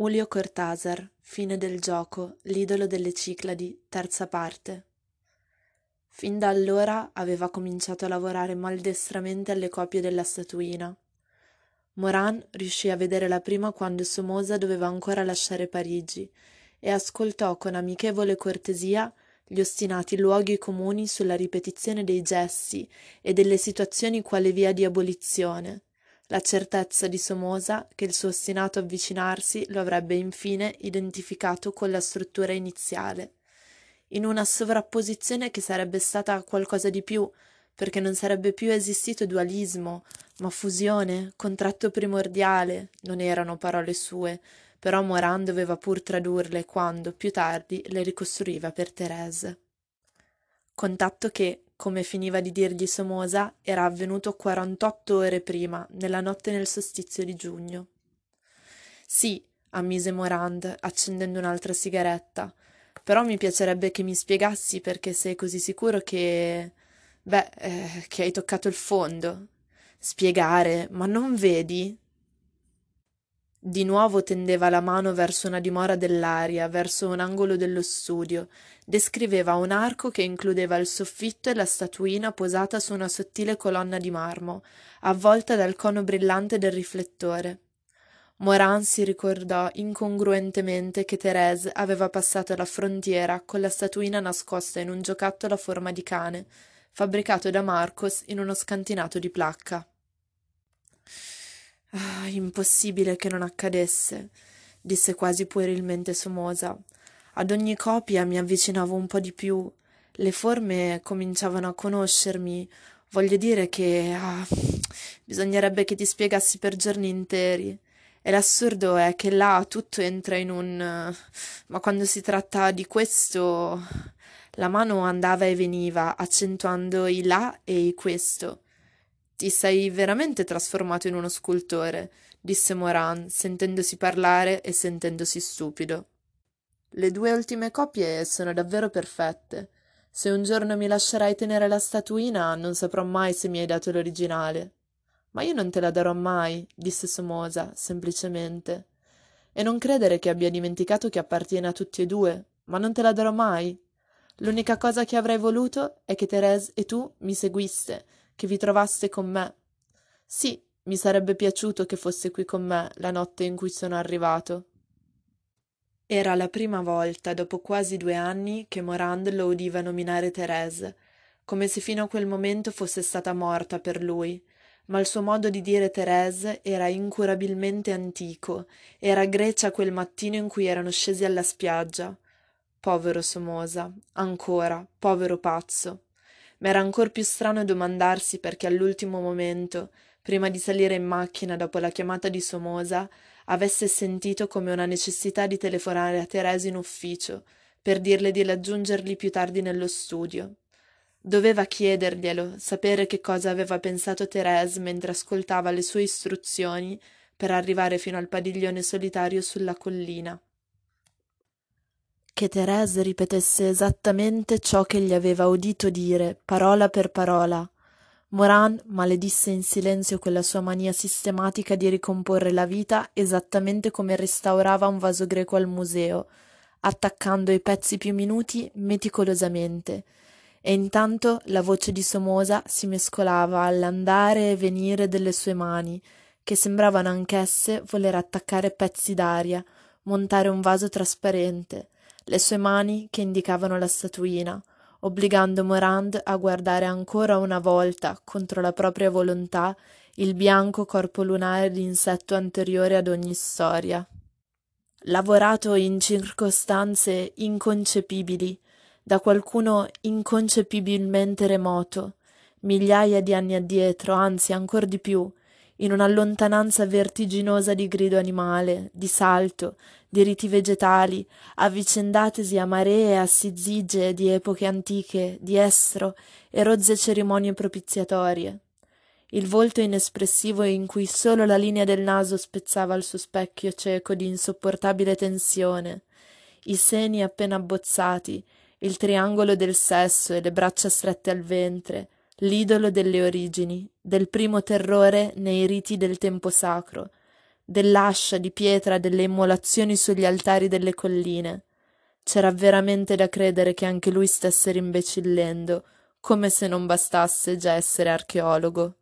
Julio Cortázar, fine del gioco, l'idolo delle Cicladi, terza parte. Fin da allora aveva cominciato a lavorare maldestramente alle copie della statuina. Moran riuscì a vedere la prima quando Somoza doveva ancora lasciare Parigi e ascoltò con amichevole cortesia gli ostinati luoghi comuni sulla ripetizione dei gesti e delle situazioni quale via di abolizione la certezza di Somoza che il suo ostinato avvicinarsi lo avrebbe infine identificato con la struttura iniziale, in una sovrapposizione che sarebbe stata qualcosa di più, perché non sarebbe più esistito dualismo, ma fusione, contratto primordiale, non erano parole sue, però Moran doveva pur tradurle quando, più tardi, le ricostruiva per Thérèse. Contatto che, come finiva di dirgli Somoza, era avvenuto quarantotto ore prima, nella notte nel solstizio di giugno. Sì, ammise Morand, accendendo un'altra sigaretta, però mi piacerebbe che mi spiegassi perché sei così sicuro che... beh, eh, che hai toccato il fondo. Spiegare, ma non vedi? Di nuovo tendeva la mano verso una dimora dell'aria, verso un angolo dello studio. Descriveva un arco che includeva il soffitto e la statuina posata su una sottile colonna di marmo, avvolta dal cono brillante del riflettore. Moran si ricordò incongruentemente che Thérèse aveva passato la frontiera con la statuina nascosta in un giocattolo a forma di cane, fabbricato da Marcos in uno scantinato di placca. Ah, impossibile che non accadesse, disse quasi puerilmente Somoza. Ad ogni copia mi avvicinavo un po' di più. Le forme cominciavano a conoscermi. Voglio dire che ah, bisognerebbe che ti spiegassi per giorni interi. E l'assurdo è che là tutto entra in un... ma quando si tratta di questo... La mano andava e veniva, accentuando i là e i questo. Ti sei veramente trasformato in uno scultore, disse Moran, sentendosi parlare e sentendosi stupido. Le due ultime copie sono davvero perfette. Se un giorno mi lascerai tenere la statuina, non saprò mai se mi hai dato l'originale. Ma io non te la darò mai, disse Somoza, semplicemente. E non credere che abbia dimenticato che appartiene a tutti e due, ma non te la darò mai. L'unica cosa che avrei voluto è che Thérèse e tu mi seguiste che vi trovaste con me. Sì, mi sarebbe piaciuto che fosse qui con me la notte in cui sono arrivato. Era la prima volta, dopo quasi due anni, che Morand lo udiva nominare Thérèse, come se fino a quel momento fosse stata morta per lui, ma il suo modo di dire Thérèse era incurabilmente antico, era Grecia quel mattino in cui erano scesi alla spiaggia. Povero Somoza, ancora, povero pazzo ma era ancor più strano domandarsi perché all'ultimo momento prima di salire in macchina dopo la chiamata di somoza avesse sentito come una necessità di telefonare a Teresa in ufficio per dirle di raggiungerli più tardi nello studio. Doveva chiederglielo sapere che cosa aveva pensato Thérèse mentre ascoltava le sue istruzioni per arrivare fino al padiglione solitario sulla collina che Thérèse ripetesse esattamente ciò che gli aveva udito dire, parola per parola. Moran maledisse in silenzio quella sua mania sistematica di ricomporre la vita esattamente come restaurava un vaso greco al museo, attaccando i pezzi più minuti meticolosamente. E intanto la voce di Somoza si mescolava all'andare e venire delle sue mani, che sembravano anch'esse voler attaccare pezzi d'aria, montare un vaso trasparente, le sue mani che indicavano la statuina, obbligando Morand a guardare ancora una volta, contro la propria volontà, il bianco corpo lunare d'insetto anteriore ad ogni storia. Lavorato in circostanze inconcepibili, da qualcuno inconcepibilmente remoto, migliaia di anni addietro, anzi ancor di più, in una lontananza vertiginosa di grido animale, di salto, di riti vegetali, avvicendatesi a maree e a sizige di epoche antiche, di estro e rozze cerimonie propiziatorie. Il volto inespressivo in cui solo la linea del naso spezzava il suo specchio cieco di insopportabile tensione, i seni appena abbozzati, il triangolo del sesso e le braccia strette al ventre, l'idolo delle origini, del primo terrore nei riti del tempo sacro, dell'ascia di pietra delle immolazioni sugli altari delle colline. C'era veramente da credere che anche lui stesse rimbecillendo, come se non bastasse già essere archeologo.